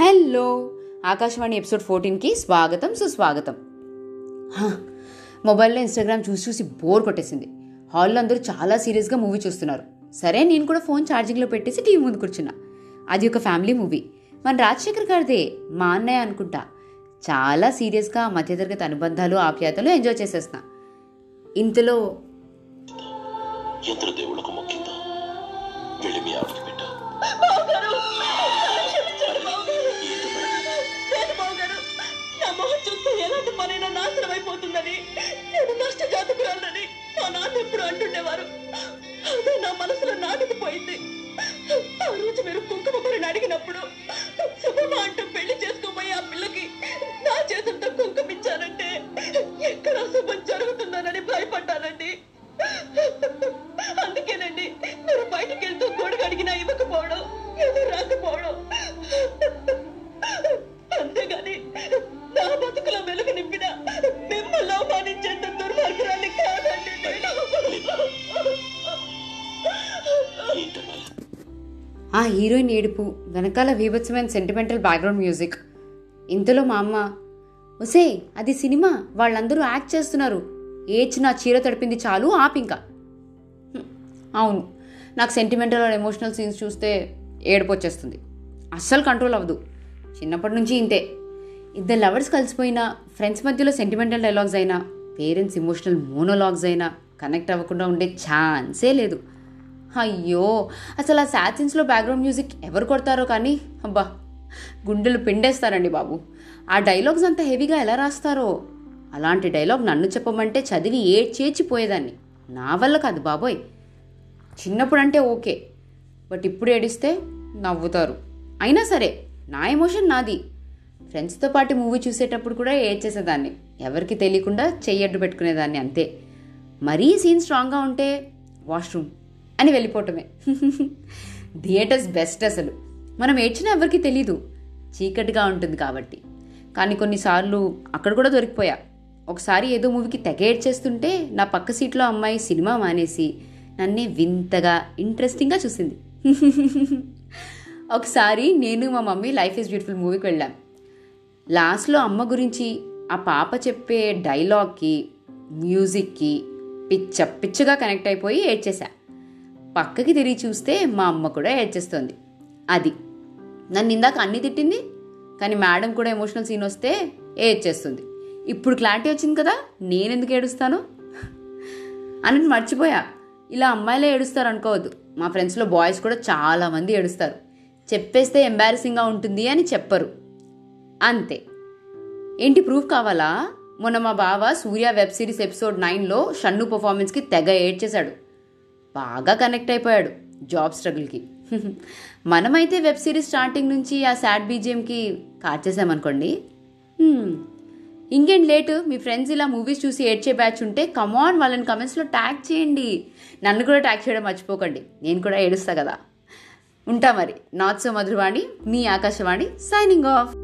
Hello. Akashvani episode ఫోర్టీన్కి స్వాగతం సుస్వాగతం. మొబైల్లో ఇన్స్టాగ్రామ్ చూసి చూసి బోర్ కొట్టేసింది. హాల్లో అందరూ చాలా సీరియస్గా మూవీ చూస్తున్నారు. సరే నేను కూడా ఫోన్ ఛార్జింగ్లో పెట్టేసి టీవీ ముందు కూర్చున్నా. అది ఒక ఫ్యామిలీ మూవీ. మన రాజశేఖర్ గారిదే మా అన్నయ్య అనుకుంటా. చాలా సీరియస్గా మధ్యతరగతి అనుబంధాలు ఆప్యాయతలు ఎంజాయ్ చేసేస్తున్నా. ఇంతలో దేవుళ్ళకు మొక్కిందో? వెళ్ళి మీ ఆవిడకి పెట్టు. మా ఎప్పుడు అంటుండేవారు. అదే నా మనసులో నాటుకుపోయింది. ఆ రోజు మీరు కుంకుమ ఆ హీరోయిన్ ఏడుపు వెనకాల వీభత్సమైన సెంటిమెంటల్ బ్యాక్గ్రౌండ్ మ్యూజిక్ ఇంతలో మా అమ్మ ఒసే అది సినిమా వాళ్ళందరూ యాక్ట్ చేస్తున్నారు. ఏడ్చి నా చీర తడిపింది చాలు ఆపింక అవును. నాకు సెంటిమెంటల్ అండ్ ఎమోషనల్ సీన్స్ చూస్తే ఏడుపు వచ్చేస్తుంది. అస్సలు కంట్రోల్ అవ్వదు. చిన్నప్పటి నుంచి ఇంతే. ఇద్దరు లవర్స్ కలిసిపోయినా ఫ్రెండ్స్ మధ్యలో సెంటిమెంటల్ డైలాగ్స్ అయినా పేరెంట్స్ ఇమోషనల్ మోనోలాగ్స్ అయినా కనెక్ట్ అవ్వకుండా ఉండే ఛాన్సే లేదు. అయ్యో అసలు ఆ శాతిన్స్లో బ్యాక్గ్రౌండ్ మ్యూజిక్ ఎవరు కొడతారో కానీ అబ్బా గుండెలు పిండేస్తారండి బాబు. ఆ డైలాగ్స్ అంత హెవీగా ఎలా రాస్తారో? అలాంటి డైలాగ్ నన్ను చెప్పమంటే చదివి ఏడ్చేచిపోయేదాన్ని. నా వల్ల కాదు బాబోయ్. చిన్నప్పుడు అంటే ఓకే. బట్ ఇప్పుడు ఏడిస్తే నవ్వుతారు. అయినా సరే నా ఎమోషన్ నాది. ఫ్రెండ్స్తో పాటు మూవీ చూసేటప్పుడు కూడా ఏడ్చేసేదాన్ని. ఎవరికి తెలియకుండా చెయ్యడ్డు పెట్టుకునేదాన్ని అంతే. మరీ సీన్ స్ట్రాంగ్గా ఉంటే వాష్రూమ్ అని వెళ్ళిపోవటమే. థియేటర్స్ బెస్ట్ అసలు. మనం ఏడ్చినా ఎవరికి తెలీదు. చీకటిగా ఉంటుంది కాబట్టి. కానీ కొన్నిసార్లు అక్కడ కూడా దొరికిపోయా. ఒకసారి ఏదో మూవీకి తెగ ఏడ్చేస్తుంటే నా పక్క సీట్లో అమ్మాయి సినిమా మానేసి నన్నే వింతగా ఇంట్రెస్టింగ్గా చూసింది. ఒకసారి నేను మా మమ్మీ లైఫ్ ఈజ్ బ్యూటిఫుల్ మూవీకి వెళ్ళాం. లాస్ట్లో అమ్మ గురించి ఆ పాప చెప్పే డైలాగ్కి మ్యూజిక్కి పిచ్చ పిచ్చగా కనెక్ట్ అయిపోయి ఏడ్చేశా. పక్కకి తిరిగి చూస్తే మా అమ్మ కూడా ఏడ్చేస్తుంది. అది నన్ను ఇందాక అన్ని తిట్టింది కానీ మేడం కూడా ఎమోషనల్ సీన్ వస్తే ఏడ్చేస్తుంది. ఇప్పుడు క్లారిటీ వచ్చింది కదా నేను ఎందుకు ఏడుస్తాను? అని మర్చిపోయా. ఇలా అమ్మాయిలే ఏడుస్తారు అనుకోవద్దు. మా ఫ్రెండ్స్లో బాయ్స్ కూడా చాలా మంది ఏడుస్తారు. చెప్పేస్తే ఎంబారసింగ్గా ఉంటుంది అని చెప్పరు. అంతే. ఏంటి ప్రూఫ్ కావాలా? మొన్న మా బావ సూర్య వెబ్ సిరీస్ ఎపిసోడ్ నైన్లో షన్ను పర్ఫార్మెన్స్కి తెగ ఏడ్చేశాడు. బాగా కనెక్ట్ అయిపోయాడు జాబ్ స్ట్రగుల్కి మనమైతే వెబ్ సిరీస్ స్టార్టింగ్ నుంచి ఆ సాడ్ బీజిఎంకి కాచేసామనుకోండి hmm. ఇంకేం లేటు? మీ ఫ్రెండ్స్ ఇలా మూవీస్ చూసి ఏడ్చే బ్యాచ్ ఉంటే కమాన్ వాళ్ళని కమెంట్స్లో ట్యాగ్ చేయండి. నన్ను కూడా ట్యాగ్ చేయడం మర్చిపోకండి. నేను కూడా ఏడుస్తా కదా. ఉంటా మరి. నాట్ సో మధురవాణి మీ ఆకాశవాణి సైనింగ్ ఆఫ్